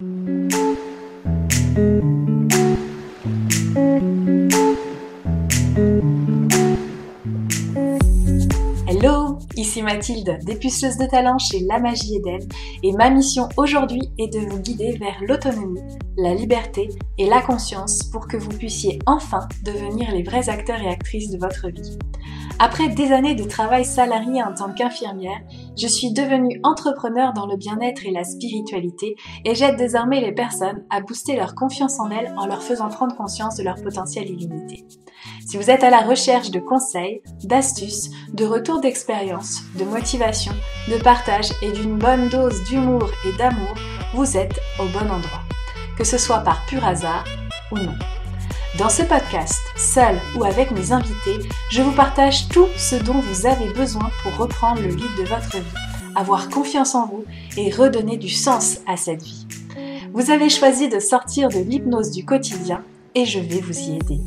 Thank you. Ici Mathilde, dépuceuse de talent chez La Magie Eden, et ma mission aujourd'hui est de vous guider vers l'autonomie, la liberté et la conscience pour que vous puissiez enfin devenir les vrais acteurs et actrices de votre vie. Après des années de travail salarié en tant qu'infirmière, je suis devenue entrepreneur dans le bien-être et la spiritualité et j'aide désormais les personnes à booster leur confiance en elles en leur faisant prendre conscience de leur potentiel illimité. Si vous êtes à la recherche de conseils, d'astuces, de retours d'expérience, de motivation, de partage et d'une bonne dose d'humour et d'amour, vous êtes au bon endroit. Que ce soit par pur hasard ou non. Dans ce podcast, seul ou avec mes invités, je vous partage tout ce dont vous avez besoin pour reprendre le lead de votre vie, avoir confiance en vous et redonner du sens à cette vie. Vous avez choisi de sortir de l'hypnose du quotidien et je vais vous y aider.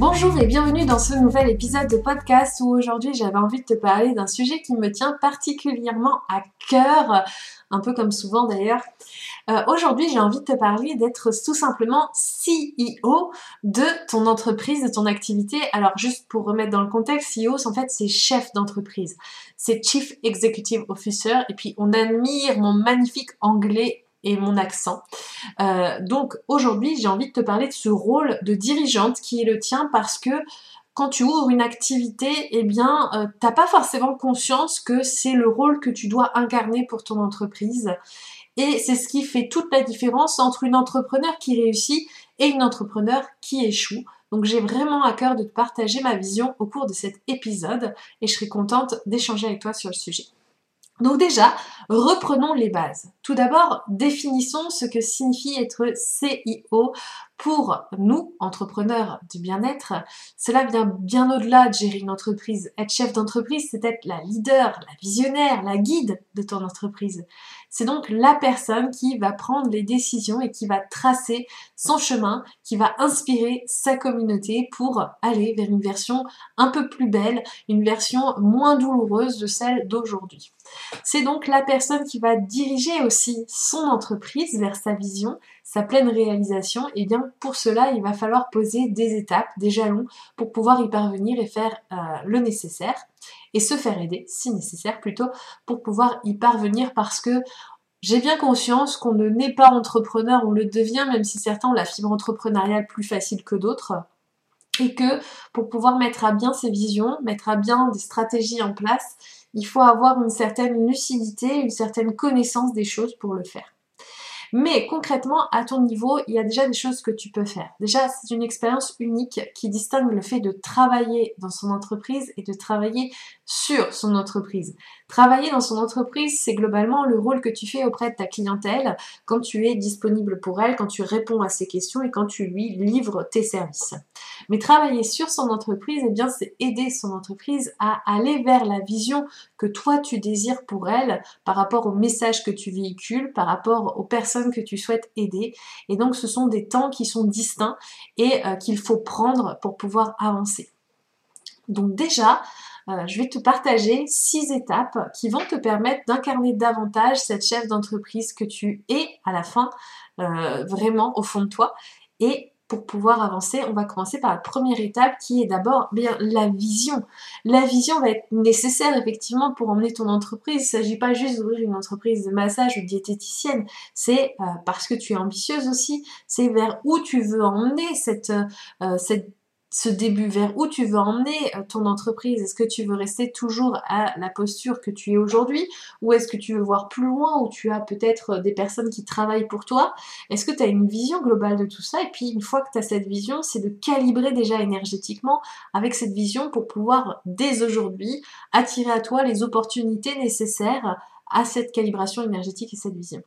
Bonjour et bienvenue dans ce nouvel épisode de podcast où aujourd'hui j'avais envie de te parler d'un sujet qui me tient particulièrement à cœur, un peu comme souvent d'ailleurs. Euh, aujourd'hui, j'ai envie de te parler d'être tout simplement CEO de ton entreprise, de ton activité. Alors, juste pour remettre dans le contexte, CEO, en fait, c'est chef d'entreprise. C'est Chief Executive Officer. Et puis, on admire mon magnifique anglais et mon accent. Euh, donc aujourd'hui, j'ai envie de te parler de ce rôle de dirigeante qui est le tien parce que quand tu ouvres une activité, eh bien, euh, t'as pas forcément conscience que c'est le rôle que tu dois incarner pour ton entreprise. Et c'est ce qui fait toute la différence entre une entrepreneur qui réussit et une entrepreneur qui échoue. Donc j'ai vraiment à cœur de te partager ma vision au cours de cet épisode et je serai contente d'échanger avec toi sur le sujet. Donc déjà, reprenons les bases. Tout d'abord, définissons ce que signifie être CIO pour nous, entrepreneurs du bien-être. Cela vient bien au-delà de gérer une entreprise. Être chef d'entreprise, c'est être la leader, la visionnaire, la guide de ton entreprise. C'est donc la personne qui va prendre les décisions et qui va tracer son chemin, qui va inspirer sa communauté pour aller vers une version un peu plus belle, une version moins douloureuse de celle d'aujourd'hui. C'est donc la personne qui va diriger aussi son entreprise vers sa vision, sa pleine réalisation. Et bien pour cela, il va falloir poser des étapes, des jalons pour pouvoir y parvenir et faire euh, le nécessaire et se faire aider, si nécessaire plutôt, pour pouvoir y parvenir parce que j'ai bien conscience qu'on ne naît pas entrepreneur, on le devient, même si certains ont la fibre entrepreneuriale plus facile que d'autres. Et que pour pouvoir mettre à bien ses visions, mettre à bien des stratégies en place, il faut avoir une certaine lucidité, une certaine connaissance des choses pour le faire. Mais concrètement, à ton niveau, il y a déjà des choses que tu peux faire. Déjà, c'est une expérience unique qui distingue le fait de travailler dans son entreprise et de travailler sur son entreprise. Travailler dans son entreprise, c'est globalement le rôle que tu fais auprès de ta clientèle quand tu es disponible pour elle, quand tu réponds à ses questions et quand tu lui livres tes services. Mais travailler sur son entreprise, eh bien, c'est aider son entreprise à aller vers la vision que toi tu désires pour elle par rapport au message que tu véhicules, par rapport aux personnes que tu souhaites aider. Et donc, ce sont des temps qui sont distincts et euh, qu'il faut prendre pour pouvoir avancer. Donc déjà, euh, je vais te partager six étapes qui vont te permettre d'incarner davantage cette chef d'entreprise que tu es à la fin, euh, vraiment au fond de toi. Et pour pouvoir avancer, on va commencer par la première étape qui est d'abord bien la vision. La vision va être nécessaire effectivement pour emmener ton entreprise. Il ne s'agit pas juste d'ouvrir une entreprise de massage ou diététicienne. C'est euh, parce que tu es ambitieuse aussi. C'est vers où tu veux emmener cette, cette ce début, vers où tu veux emmener euh, ton entreprise? Est-ce que tu veux rester toujours à la posture que tu es aujourd'hui? Ou est-ce que tu veux voir plus loin où tu as peut-être euh, des personnes qui travaillent pour toi? Est-ce que tu as une vision globale de tout ça? Et puis une fois que tu as cette vision, c'est de calibrer déjà énergétiquement avec cette vision pour pouvoir dès aujourd'hui attirer à toi les opportunités nécessaires à cette calibration énergétique et cette vision.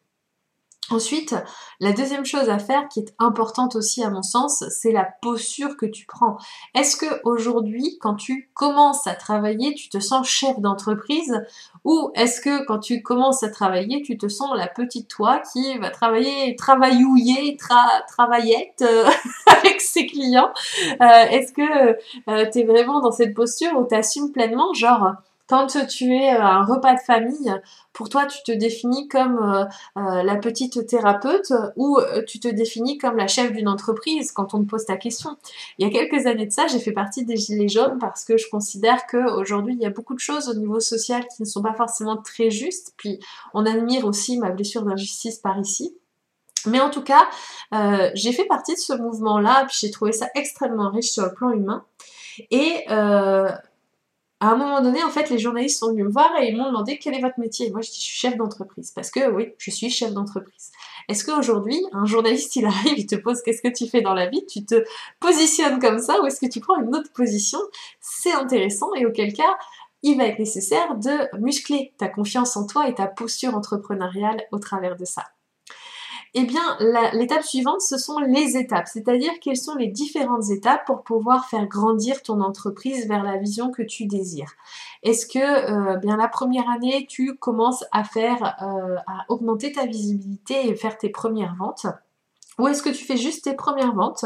Ensuite, la deuxième chose à faire qui est importante aussi à mon sens, c'est la posture que tu prends. Est-ce que aujourd'hui, quand tu commences à travailler, tu te sens chef d'entreprise? Ou est-ce que quand tu commences à travailler, tu te sens la petite toi qui va travailler, travaillouiller, travaillette euh, avec ses clients? Euh, Est-ce que euh, tu es vraiment dans cette posture où tu assumes pleinement, genre Quand tu es un repas de famille, pour toi, tu te définis comme euh, euh, la petite thérapeute ou euh, tu te définis comme la chef d'une entreprise quand on te pose ta question. Il y a quelques années de ça, j'ai fait partie des Gilets jaunes parce que je considère qu'aujourd'hui, il y a beaucoup de choses au niveau social qui ne sont pas forcément très justes. Puis on admire aussi ma blessure d'injustice par ici. Mais en tout cas, j'ai fait partie de ce mouvement-là, puis j'ai trouvé ça extrêmement riche sur le plan humain. Et à un moment donné, en fait, les journalistes sont venus me voir et ils m'ont demandé quel est votre métier. Moi, je dis, je suis chef d'entreprise. Parce que oui, je suis chef d'entreprise. Est-ce qu'aujourd'hui, un journaliste, il arrive, il te pose qu'est-ce que tu fais dans la vie, tu te positionnes comme ça ou est-ce que tu prends une autre position? C'est intéressant et auquel cas, il va être nécessaire de muscler ta confiance en toi et ta posture entrepreneuriale au travers de ça. Eh bien, l'étape suivante, ce sont les étapes, c'est-à-dire quelles sont les différentes étapes pour pouvoir faire grandir ton entreprise vers la vision que tu désires. Est-ce que euh, bien la première année, tu commences à faire, euh, à augmenter ta visibilité et faire tes premières ventes? Ou est-ce que tu fais juste tes premières ventes?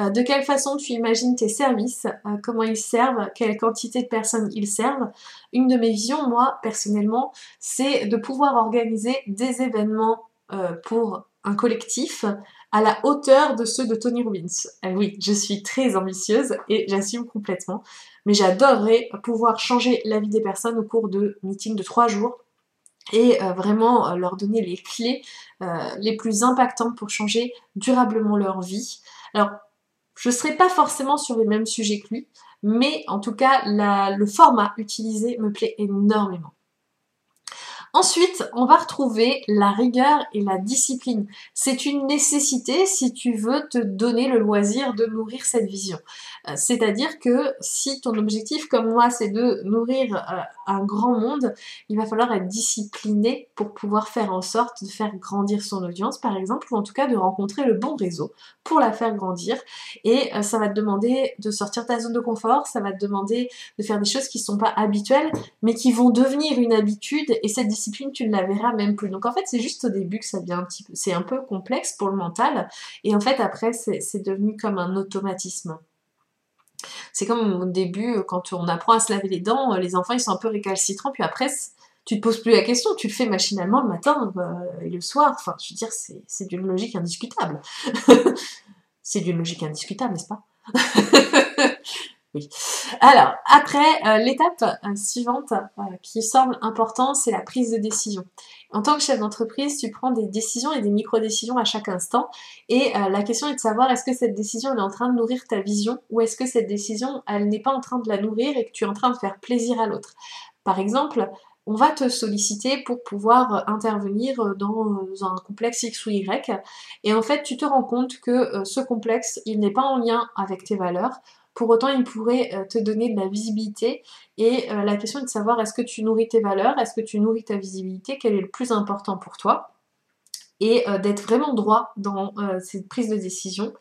Euh, De quelle façon tu imagines tes services? Comment ils servent? Quelle quantité de personnes ils servent? Une de mes visions, moi, personnellement, c'est de pouvoir organiser des événements pour collectif à la hauteur de ceux de Tony Robbins. Eh oui, je suis très ambitieuse et j'assume complètement, mais j'adorerais pouvoir changer la vie des personnes au cours de meetings de trois jours et euh, vraiment euh, leur donner les clés euh, les plus impactantes pour changer durablement leur vie. Alors, je ne serai pas forcément sur les mêmes sujets que lui, mais en tout cas, le format utilisé me plaît énormément. Ensuite, on va retrouver la rigueur et la discipline. C'est une nécessité si tu veux te donner le loisir de nourrir cette vision. Euh, c'est-à-dire que si ton objectif, comme moi, c'est de nourrir euh, un grand monde, il va falloir être discipliné pour pouvoir faire en sorte de faire grandir son audience, par exemple, ou en tout cas de rencontrer le bon réseau pour la faire grandir. Et euh, ça va te demander de sortir ta zone de confort, ça va te demander de faire des choses qui ne sont pas habituelles, mais qui vont devenir une habitude. Et cette tu ne la verras même plus. Donc en fait, c'est juste au début que ça devient un petit peu, c'est un peu complexe pour le mental. Et en fait, après, c'est devenu comme un automatisme. C'est comme au début, quand on apprend à se laver les dents, les enfants ils sont un peu récalcitrants, puis après, tu te poses plus la question, tu le fais machinalement le matin euh, et le soir. Enfin, je veux dire, c'est d'une logique indiscutable. c'est d'une logique indiscutable, n'est-ce pas? Oui. Alors, après, euh, l'étape euh, suivante euh, qui semble importante, c'est la prise de décision. En tant que chef d'entreprise, tu prends des décisions et des micro-décisions à chaque instant. Et la question est de savoir est-ce que cette décision est en train de nourrir ta vision ou est-ce que cette décision, elle n'est pas en train de la nourrir et que tu es en train de faire plaisir à l'autre? Par exemple, on va te solliciter pour pouvoir intervenir dans un complexe X ou Y. Et en fait, tu te rends compte que ce complexe, il n'est pas en lien avec tes valeurs. Pour autant, il pourrait euh, te donner de la visibilité. Et euh, la question est de savoir est-ce que tu nourris tes valeurs, est-ce que tu nourris ta visibilité, quel est le plus important pour toi? Et euh, d'être vraiment droit dans cette prise de décision.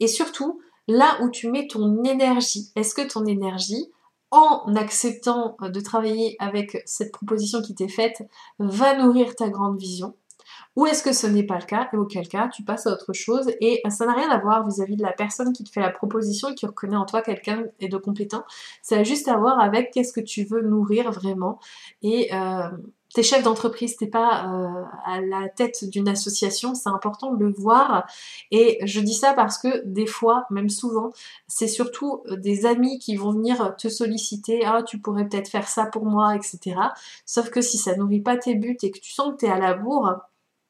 Et surtout, là où tu mets ton énergie, est-ce que ton énergie, en acceptant de travailler avec cette proposition qui t'est faite, va nourrir ta grande vision? Ou est-ce que ce n'est pas le cas et auquel cas tu passes à autre chose et ça n'a rien à voir vis-à-vis de la personne qui te fait la proposition et qui reconnaît en toi quelqu'un de compétent. Ça a juste à voir avec qu'est-ce que tu veux nourrir vraiment et euh, t'es chef d'entreprise, t'es pas euh, à la tête d'une association, c'est important de le voir. Et je dis ça parce que des fois, même souvent, c'est surtout des amis qui vont venir te solliciter, ah tu pourrais peut-être faire ça pour moi, etc. Sauf que si ça nourrit pas tes buts et que tu sens que t'es à la bourre,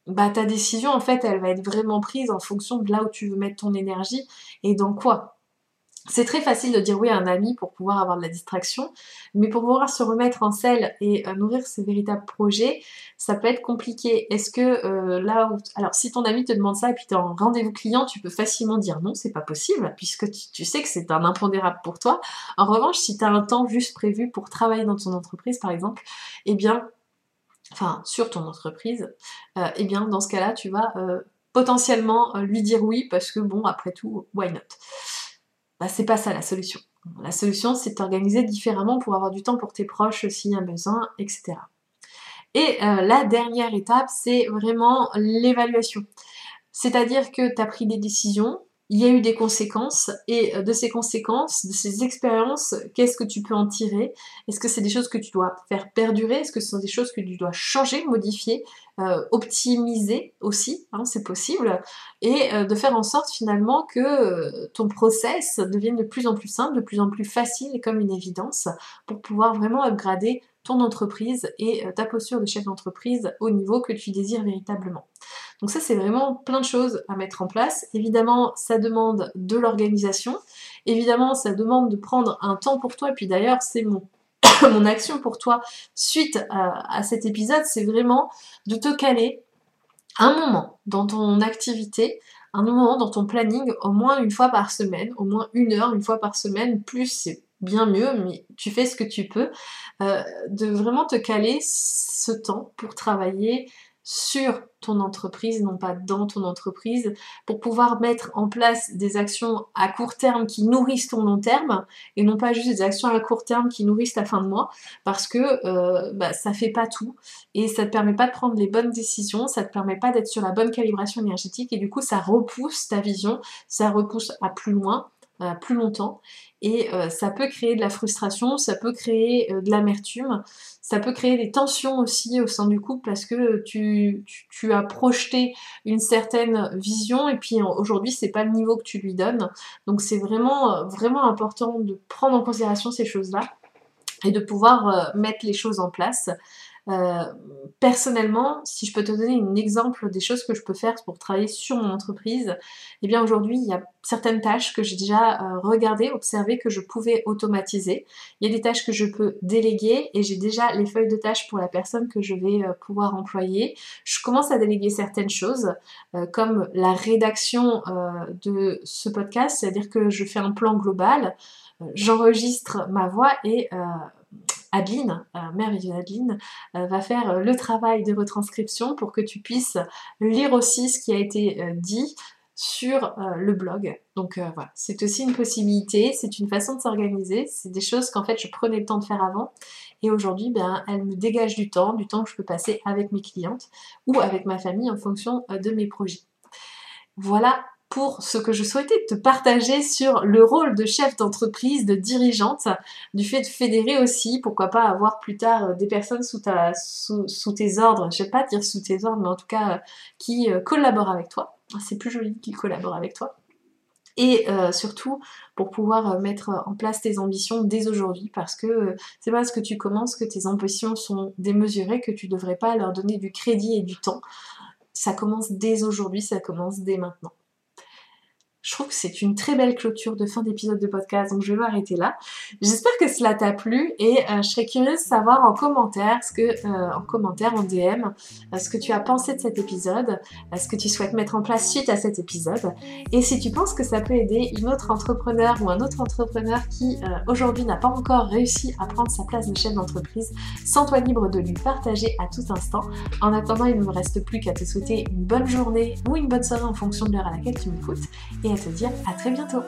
bah ta décision en fait elle va être vraiment prise en fonction de là où tu veux mettre ton énergie et dans quoi. C'est très facile de dire oui à un ami pour pouvoir avoir de la distraction, mais pour pouvoir se remettre en selle et euh, nourrir ses véritables projets, ça peut être compliqué. Est-ce que euh, là où... Alors si ton ami te demande ça et puis tu en rendez-vous client, tu peux facilement dire non, c'est pas possible, puisque tu, tu sais que c'est un impondérable pour toi. En revanche, si tu as un temps juste prévu pour travailler dans ton entreprise par exemple, eh bien sur ton entreprise, euh, eh bien dans ce cas-là, tu vas euh, potentiellement euh, lui dire oui parce que bon, après tout, why not? Bah c'est pas ça la solution. La solution, c'est de t'organiser différemment pour avoir du temps pour tes proches s'il y a besoin, etc. Et la dernière étape, c'est vraiment l'évaluation. C'est-à-dire que tu as pris des décisions, il y a eu des conséquences et euh, de ces conséquences, de ces expériences, qu'est-ce que tu peux en tirer? Est-ce que c'est des choses que tu dois faire perdurer? Est-ce que ce sont des choses que tu dois changer, modifier, euh, optimiser aussi hein, C'est possible? Et euh, de faire en sorte finalement que ton process devienne de plus en plus simple, de plus en plus facile et comme une évidence pour pouvoir vraiment upgrader ton entreprise et ta posture de chef d'entreprise au niveau que tu désires véritablement. Donc ça, c'est vraiment plein de choses à mettre en place. Évidemment, ça demande de l'organisation. Évidemment, ça demande de prendre un temps pour toi. Et puis d'ailleurs, c'est mon, action pour toi suite à, cet épisode, c'est vraiment de te caler un moment dans ton activité, un moment dans ton planning, au moins une fois par semaine, au moins une heure, une fois par semaine, plus c'est bien mieux, mais tu fais ce que tu peux, euh, de vraiment te caler ce temps pour travailler sur ton entreprise, non pas dans ton entreprise, pour pouvoir mettre en place des actions à court terme qui nourrissent ton long terme, et non pas juste des actions à court terme qui nourrissent ta fin de mois, parce que euh, bah, ça fait pas tout, et ça te permet pas de prendre les bonnes décisions, ça te permet pas d'être sur la bonne calibration énergétique, et du coup ça repousse ta vision, ça repousse à plus loin, à plus longtemps, et euh, ça peut créer de la frustration, ça peut créer euh, de l'amertume, ça peut créer des tensions aussi au sein du couple parce que tu, tu, as projeté une certaine vision et puis aujourd'hui c'est pas le niveau que tu lui donnes. Donc c'est vraiment vraiment important de prendre en considération ces choses-là et de pouvoir euh, mettre les choses en place. Euh, personnellement, si je peux te donner un exemple des choses que je peux faire pour travailler sur mon entreprise, eh bien aujourd'hui, il y a certaines tâches que j'ai déjà euh, regardées, observées, que je pouvais automatiser. Il y a des tâches que je peux déléguer et j'ai déjà les feuilles de tâches pour la personne que je vais euh, pouvoir employer. Je commence à déléguer certaines choses, comme la rédaction de ce podcast, c'est-à-dire que je fais un plan global, j'enregistre ma voix et Adeline, euh, merveilleuse Adeline, euh, va faire euh, le travail de retranscription pour que tu puisses lire aussi ce qui a été dit sur le blog. Donc voilà, c'est aussi une possibilité, c'est une façon de s'organiser, c'est des choses qu'en fait je prenais le temps de faire avant et aujourd'hui ben, elle me dégage du temps, du temps que je peux passer avec mes clientes ou avec ma famille en fonction de mes projets. Voilà pour ce que je souhaitais te partager sur le rôle de chef d'entreprise, de dirigeante, du fait de fédérer aussi, pourquoi pas avoir plus tard euh, des personnes sous, ta, sous, tes ordres, je sais pas dire sous tes ordres, mais en tout cas euh, qui euh, collaborent avec toi. C'est plus joli qu'ils collaborent avec toi. Et surtout pour pouvoir mettre en place tes ambitions dès aujourd'hui, parce que c'est parce que tu commences que tes ambitions sont démesurées, que tu devrais pas leur donner du crédit et du temps. Ça commence dès aujourd'hui, ça commence dès maintenant. Je trouve que c'est une très belle clôture de fin d'épisode de podcast, donc je vais m'arrêter là. J'espère que cela t'a plu et euh, je serais curieuse de savoir en commentaire, que, euh, en commentaire, en DM, euh, ce que tu as pensé de cet épisode, ce que tu souhaites mettre en place suite à cet épisode. Et si tu penses que ça peut aider une autre entrepreneur ou un autre entrepreneur qui aujourd'hui n'a pas encore réussi à prendre sa place de chef d'entreprise, sens-toi libre de lui partager à tout instant. En attendant, il ne me reste plus qu'à te souhaiter une bonne journée ou une bonne soirée en fonction de l'heure à laquelle tu m'écoutes. Et à te dire à très bientôt